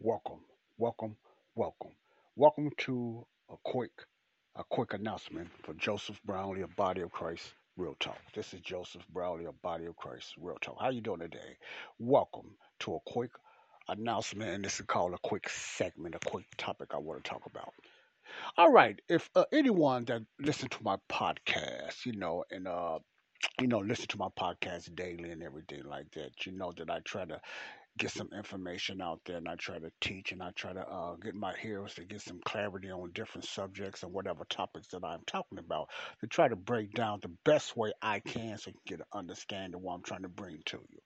Welcome, welcome, welcome. Welcome to a quick a quick announcement for Joseph Brownlee, of body of Christ, Real Talk. This is Joseph Brownlee, of body of Christ, Real Talk. How you doing today? Welcome to a quick announcement, and this is called a quick segment, a quick topic I want to talk about. All right, if uh, anyone that listen to my podcast, you know, and uh, you know, listen to my podcast daily and everything like that, you know that I try to get some information out there and I try to teach and I try to uh, get my hearers to get some clarity on different subjects and whatever topics that I'm talking about to try to break down the best way I can so you can get an understanding of what I'm trying to bring to you.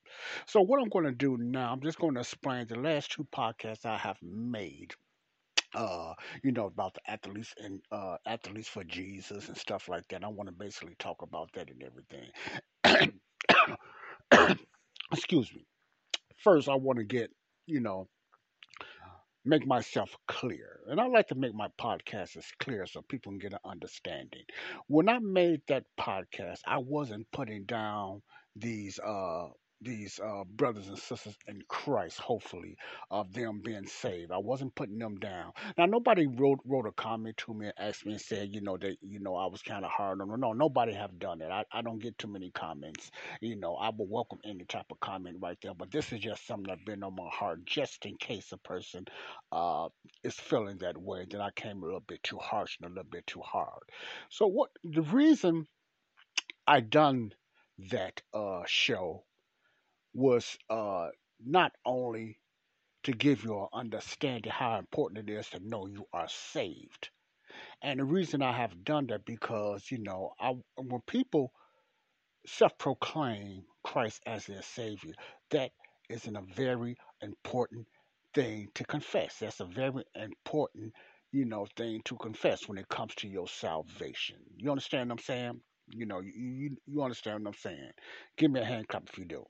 So what I'm going to do now, I'm just going to explain the last two podcasts I have made uh, you know, about the athletes and uh, athletes for Jesus and stuff like that. I want to basically talk about that and everything. Excuse me first I want to get, you know, make myself clear. And I like to make my podcast as clear so people can get an understanding. When I made that podcast, I wasn't putting down these uh these uh, brothers and sisters in Christ, hopefully, of them being saved. I wasn't putting them down. Now, nobody wrote wrote a comment to me and asked me and said, you know, that you know I was kind of hard on them. No, nobody have done it. I, I don't get too many comments. You know, I will welcome any type of comment right there. But this is just something that's been on my heart, just in case a person uh, is feeling that way. that I came a little bit too harsh and a little bit too hard. So what the reason I done that uh, show was uh, not only to give you an understanding how important it is to know you are saved. And the reason I have done that because, you know, I, when people self proclaim Christ as their Savior, that is a very important thing to confess. That's a very important, you know, thing to confess when it comes to your salvation. You understand what I'm saying? You know, you, you, you understand what I'm saying. Give me a hand clap if you do.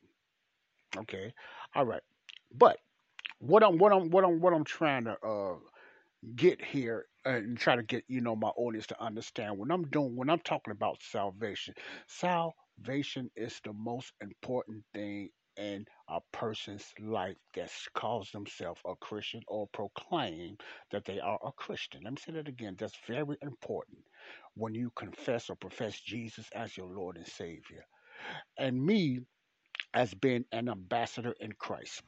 Okay, all right. But what I'm what I'm what I'm what I'm trying to uh get here and try to get you know my audience to understand when I'm doing when I'm talking about salvation. Salvation is the most important thing in a person's life that calls themselves a Christian or proclaim that they are a Christian. Let me say that again. That's very important when you confess or profess Jesus as your Lord and Savior. And me, as being an ambassador in Christ.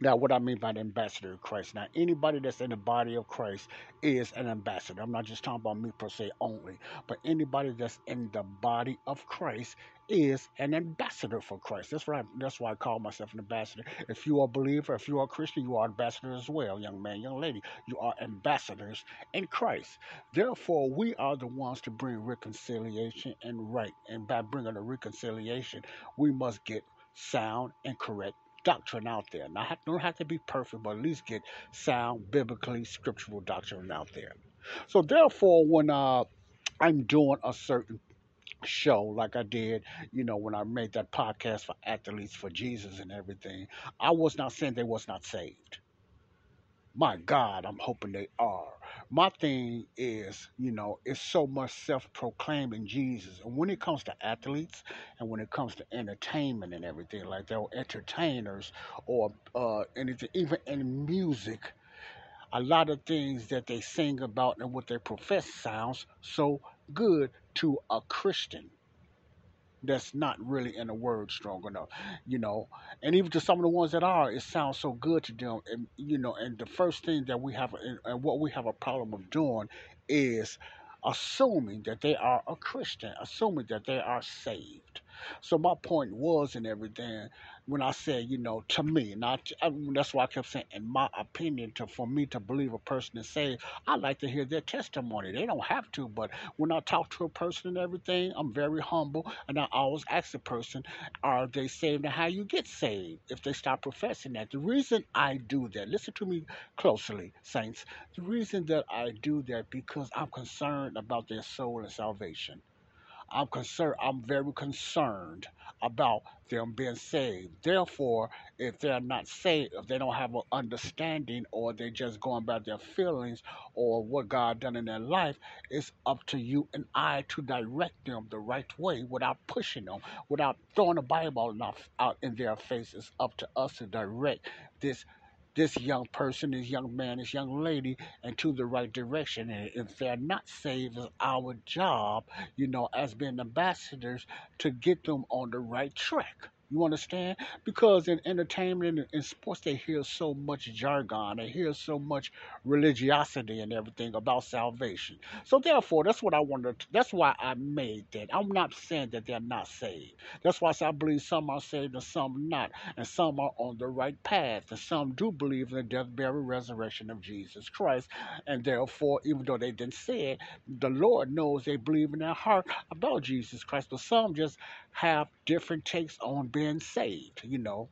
Now, what I mean by an ambassador of Christ, now anybody that's in the body of Christ is an ambassador. I'm not just talking about me per se only, but anybody that's in the body of Christ is an ambassador for Christ. That's right. That's why I call myself an ambassador. If you are a believer, if you are a Christian, you are an ambassador as well, young man, young lady. You are ambassadors in Christ. Therefore, we are the ones to bring reconciliation and right. And by bringing a reconciliation, we must get sound and correct doctrine out there. Now, I don't have to be perfect, but at least get sound, biblically scriptural doctrine out there. So, therefore, when uh, I'm doing a certain show like I did, you know, when I made that podcast for athletes for Jesus and everything, I was not saying they was not saved. My God, I'm hoping they are my thing is, you know, it's so much self proclaiming Jesus. And when it comes to athletes and when it comes to entertainment and everything like or entertainers or uh, anything, even in music, a lot of things that they sing about and what they profess sounds so good to a Christian that's not really in the word strong enough, you know. And even to some of the ones that are, it sounds so good to them, and you know. And the first thing that we have, and what we have a problem of doing, is assuming that they are a Christian, assuming that they are saved. So my point was and everything when I said, you know, to me, not I that's why I kept saying, in my opinion, to for me to believe a person is saved, I like to hear their testimony. They don't have to, but when I talk to a person and everything, I'm very humble, and I always ask the person, are they saved, and how you get saved if they stop professing that. The reason I do that, listen to me closely, saints. The reason that I do that because I'm concerned about their soul and salvation. I'm concerned. I'm very concerned about them being saved. Therefore, if they're not saved, if they don't have an understanding, or they're just going by their feelings or what God done in their life, it's up to you and I to direct them the right way without pushing them, without throwing the Bible out in their face. It's up to us to direct this this young person, this young man, this young lady into the right direction. And if they're not saved, it's our job, you know, as being ambassadors to get them on the right track. You understand? Because in entertainment and in sports, they hear so much jargon, they hear so much religiosity and everything about salvation. So therefore, that's what I wanted. To, that's why I made that. I'm not saying that they're not saved. That's why I, I believe some are saved and some not, and some are on the right path, and some do believe in the death, burial, resurrection of Jesus Christ, and therefore, even though they didn't say it, the Lord knows they believe in their heart about Jesus Christ. But some just have different takes on being saved, you know.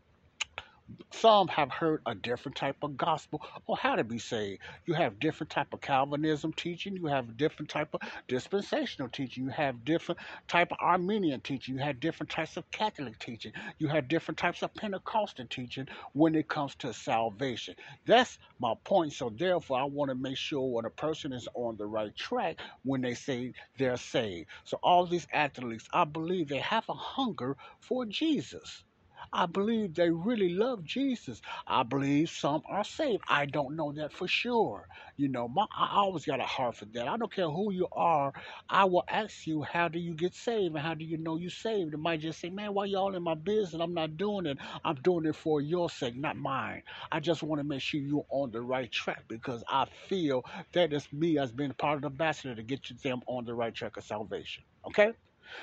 Some have heard a different type of gospel or how to be saved. You have different type of Calvinism teaching. You have different type of dispensational teaching. You have different type of Arminian teaching. You have different types of Catholic teaching. You have different types of Pentecostal teaching when it comes to salvation. That's my point. So therefore, I want to make sure when a person is on the right track when they say they're saved. So all these athletes, I believe they have a hunger for Jesus. I believe they really love Jesus. I believe some are saved. I don't know that for sure. You know, my, I always got a heart for that. I don't care who you are. I will ask you, how do you get saved and how do you know you saved? It might just say, man, why y'all in my business? I'm not doing it. I'm doing it for your sake, not mine. I just want to make sure you're on the right track because I feel that it's me as being part of the ambassador to get you them on the right track of salvation. Okay?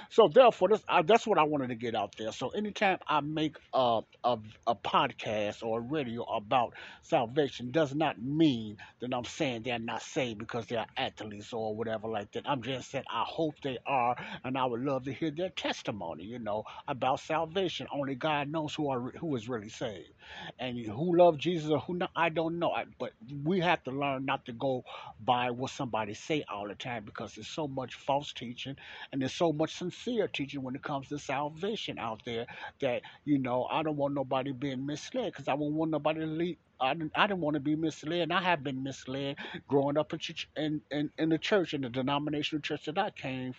So therefore, this, uh, that's what I wanted to get out there. So anytime I make a, a, a podcast or a radio about salvation, does not mean that I'm saying they're not saved because they're athletes or whatever like that. I'm just saying I hope they are, and I would love to hear their testimony. You know about salvation. Only God knows who are who is really saved, and who love Jesus or who not. I don't know. I, but we have to learn not to go by what somebody say all the time because there's so much false teaching and there's so much sincere teaching when it comes to salvation out there that, you know, I don't want nobody being misled because I don't want nobody to lead, I didn't, I didn't want to be misled, I have been misled growing up in, in, in, in the church, in the denominational church that I came,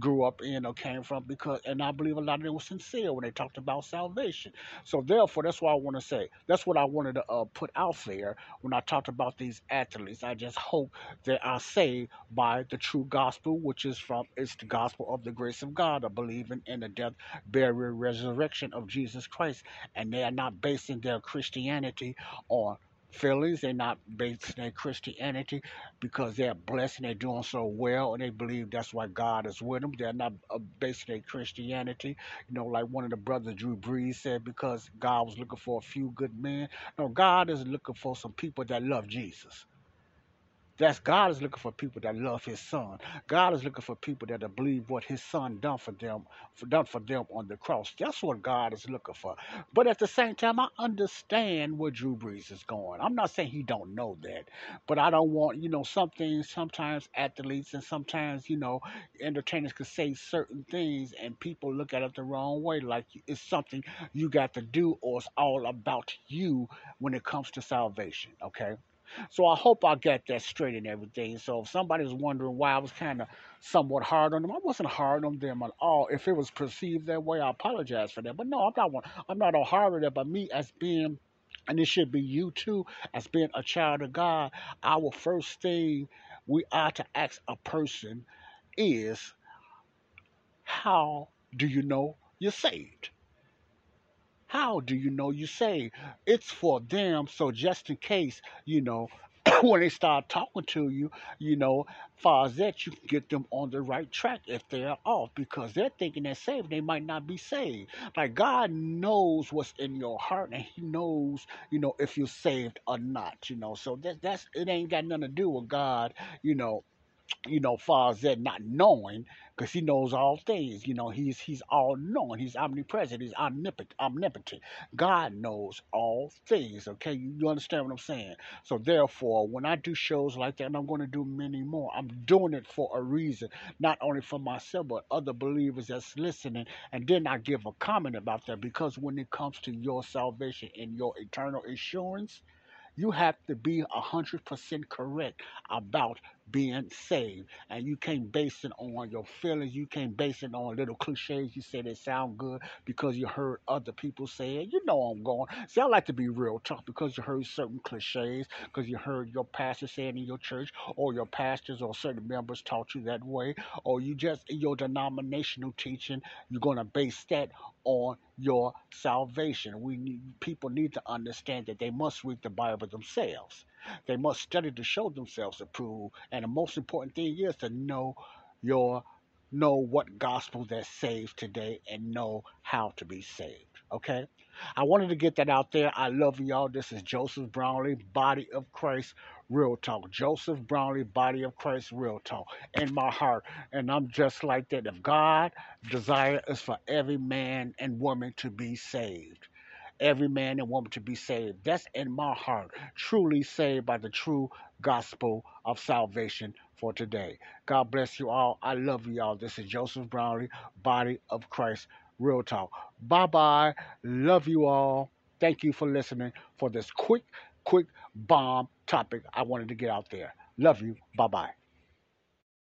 grew up in, or came from, because, and I believe a lot of them were sincere when they talked about salvation. So therefore, that's what I want to say. That's what I wanted to uh, put out there when I talked about these athletes. I just hope they are saved by the true gospel, which is from it's the gospel of the grace of God, of believing in the death, burial, resurrection of Jesus Christ, and they are not basing their Christianity feelings. They're not basing their Christianity because they're blessed and they're doing so well and they believe that's why God is with them. They're not uh, basing their Christianity, you know, like one of the brothers, Drew Brees, said, because God was looking for a few good men. No, God is looking for some people that love Jesus. That's God is looking for people that love His Son. God is looking for people that believe what His Son done for them, for, done for them on the cross. That's what God is looking for. But at the same time, I understand where Drew Brees is going. I'm not saying he don't know that, but I don't want you know some things. Sometimes athletes and sometimes you know entertainers can say certain things and people look at it the wrong way, like it's something you got to do or it's all about you when it comes to salvation. Okay. So I hope I got that straight and everything. So if somebody's wondering why I was kind of somewhat hard on them, I wasn't hard on them at all. If it was perceived that way, I apologize for that. But no, I'm not one. I'm not a hard on them. But me as being, and it should be you too, as being a child of God, our first thing we are to ask a person is, how do you know you're saved? How do you know you saved? It's for them, so just in case, you know, when they start talking to you, you know, far as that, you can get them on the right track if they're off because they're thinking they're saved. They might not be saved. Like God knows what's in your heart and He knows, you know, if you're saved or not, you know. So that, that's it ain't got nothing to do with God, you know, you know, far as that not knowing, because he knows all things. You know, he's he's all knowing. He's omnipresent. He's omnipotent. Omnipotent. God knows all things. Okay, you, you understand what I'm saying? So therefore, when I do shows like that, and I'm going to do many more, I'm doing it for a reason, not only for myself but other believers that's listening. And then I give a comment about that because when it comes to your salvation and your eternal assurance you have to be 100% correct about being saved. And you can't base it on your feelings. You can't base it on little cliches. You say they sound good because you heard other people say it. You know I'm going. See, I like to be real tough because you heard certain cliches, because you heard your pastor saying in your church, or your pastors or certain members taught you that way, or you just, in your denominational teaching, you're going to base that on your salvation. We need, people need to understand that they must read the Bible themselves. They must study to show themselves approved. And the most important thing is to know your know what gospel that saves today and know how to be saved. Okay? I wanted to get that out there. I love y'all. This is Joseph Brownlee, Body of Christ, Real Talk. Joseph Brownlee, Body of Christ, Real Talk. In my heart. And I'm just like that. If God desire is for every man and woman to be saved every man and woman to be saved. That's in my heart. Truly saved by the true gospel of salvation for today. God bless you all. I love you all. This is Joseph Brownlee, Body of Christ, Real Talk. Bye bye. Love you all. Thank you for listening for this quick, quick bomb topic I wanted to get out there. Love you. Bye bye.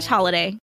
slash holiday.